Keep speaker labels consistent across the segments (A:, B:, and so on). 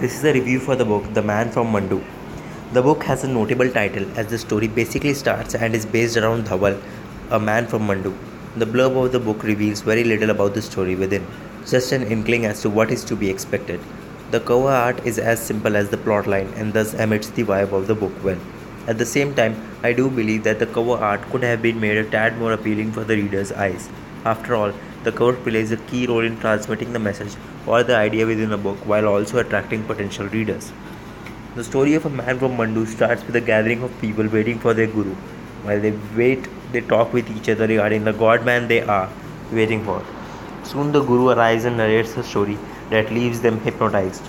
A: This is a review for the book The Man from Mandu. The book has a notable title as the story basically starts and is based around Dhawal, a man from Mandu. The blurb of the book reveals very little about the story within, just an inkling as to what is to be expected. The cover art is as simple as the plotline and thus emits the vibe of the book well. At the same time, I do believe that the cover art could have been made a tad more appealing for the reader's eyes. After all, the cover plays a key role in transmitting the message or the idea within a book while also attracting potential readers. The story of a man from Mandu starts with a gathering of people waiting for their guru. While they wait, they talk with each other regarding the god man they are waiting for. Soon the guru arrives and narrates a story that leaves them hypnotized,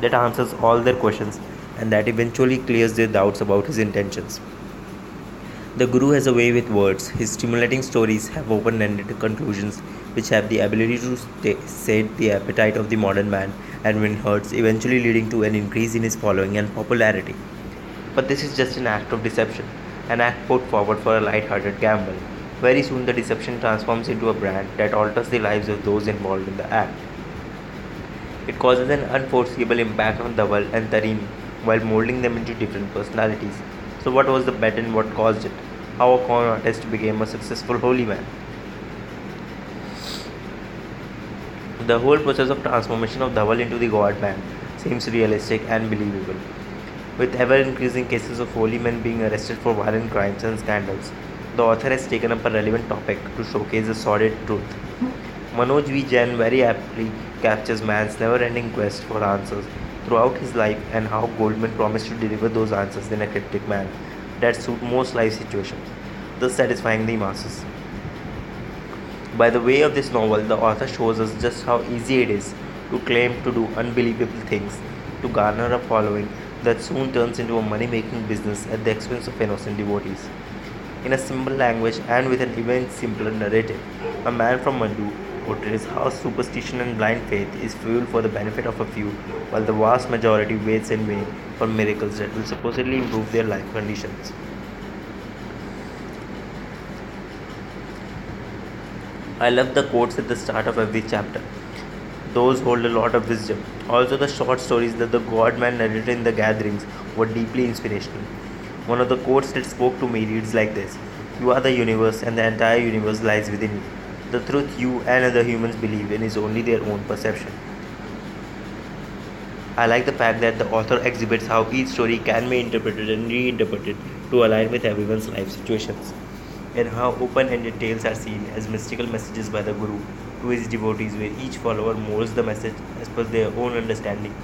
A: that answers all their questions, and that eventually clears their doubts about his intentions. The Guru has a way with words. His stimulating stories have open ended conclusions which have the ability to sate the appetite of the modern man and win hearts, eventually leading to an increase in his following and popularity. But this is just an act of deception, an act put forward for a light hearted gamble. Very soon, the deception transforms into a brand that alters the lives of those involved in the act. It causes an unforeseeable impact on Dhawal and Tarini while molding them into different personalities. So, what was the and what caused it? How a con artist became a successful holy man. The whole process of transformation of Dhawal into the god man seems realistic and believable. With ever increasing cases of holy men being arrested for violent crimes and scandals, the author has taken up a relevant topic to showcase the sordid truth. Manoj V. Jain very aptly captures man's never ending quest for answers throughout his life and how godman promised to deliver those answers in a cryptic manner that suit most life situations, thus satisfying the masses. By the way of this novel, the author shows us just how easy it is to claim to do unbelievable things to garner a following that soon turns into a money making business at the expense of innocent devotees. In a simple language and with an even simpler narrative, a man from Mandu portrays how superstition and blind faith is fuel for the benefit of a few, while the vast majority waits in vain for miracles that will supposedly improve their life conditions. I love the quotes at the start of every chapter. Those hold a lot of wisdom. Also, the short stories that the godman narrated in the gatherings were deeply inspirational. One of the quotes that spoke to me reads like this You are the universe, and the entire universe lies within you. The truth you and other humans believe in is only their own perception. I like the fact that the author exhibits how each story can be interpreted and reinterpreted to align with everyone's life situations, and how open ended tales are seen as mystical messages by the Guru to his devotees, where each follower molds the message as per their own understanding